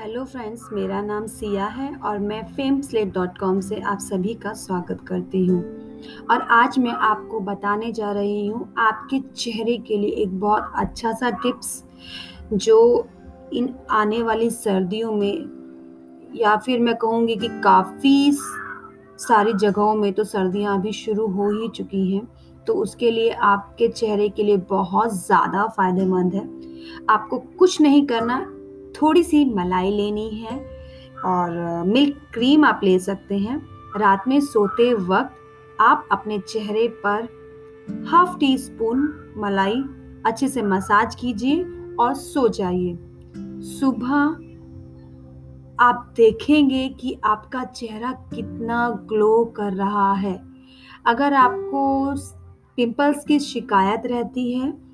Hello friends मेरा नाम सिया है और मैं फेम स्लेट डॉट कॉम से आप सभी का स्वागत करती हूँ। और आज मैं आपको बताने जा रही हूँ आपके चेहरे के लिए एक बहुत अच्छा सा टिप्स जो इन आने वाली सर्दियों में या फिर मैं कहूँगी कि काफ़ी सारी जगहों में तो सर्दियाँ अभी शुरू हो ही चुकी हैं तो उसके लिए आपके चेहरे के लिए बहुत ज़्यादा फ़ायदेमंद है। आपको कुछ नहीं करना थोड़ी सी मलाई लेनी है और मिल्क क्रीम आप ले सकते हैं। रात में सोते वक्त आप अपने चेहरे पर हाफ़ टी स्पून मलाई अच्छे से मसाज कीजिए और सो जाइए। सुबह आप देखेंगे कि आपका चेहरा कितना ग्लो कर रहा है। अगर आपको पिंपल्स की शिकायत रहती है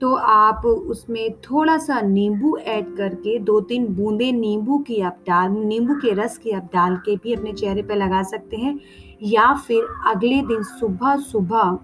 तो आप उसमें थोड़ा सा नींबू ऐड करके दो तीन बूंदे नींबू की आप डाल, नींबू के रस की आप डाल के भी अपने चेहरे पर लगा सकते हैं या फिर अगले दिन सुबह सुबह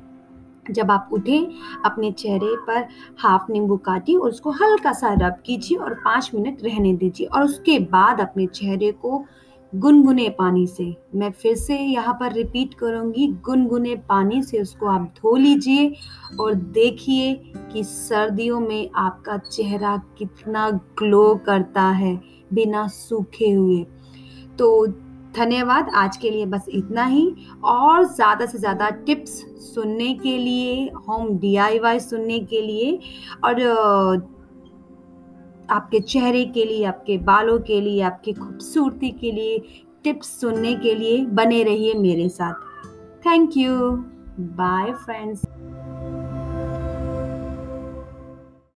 जब आप उठें, अपने चेहरे पर हाफ़ नींबू काटिए और उसको हल्का सा रब कीजिए और पाँच मिनट रहने दीजिए और उसके बाद अपने चेहरे को गुनगुने पानी से। मैं फिर से यहाँ पर रिपीट करूँगी, गुनगुने पानी से उसको आप धो लीजिए और देखिए कि सर्दियों में आपका चेहरा कितना ग्लो करता है बिना सूखे हुए। तो धन्यवाद, आज के लिए बस इतना ही। और ज़्यादा से ज़्यादा टिप्स सुनने के लिए होम डीआईवाई सुनने के लिए। और आपके चेहरे के लिए, आपके बालों के लिए, आपकी खूबसूरती के लिए टिप्स सुनने के लिए बने रहिए मेरे साथ। Thank you bye friends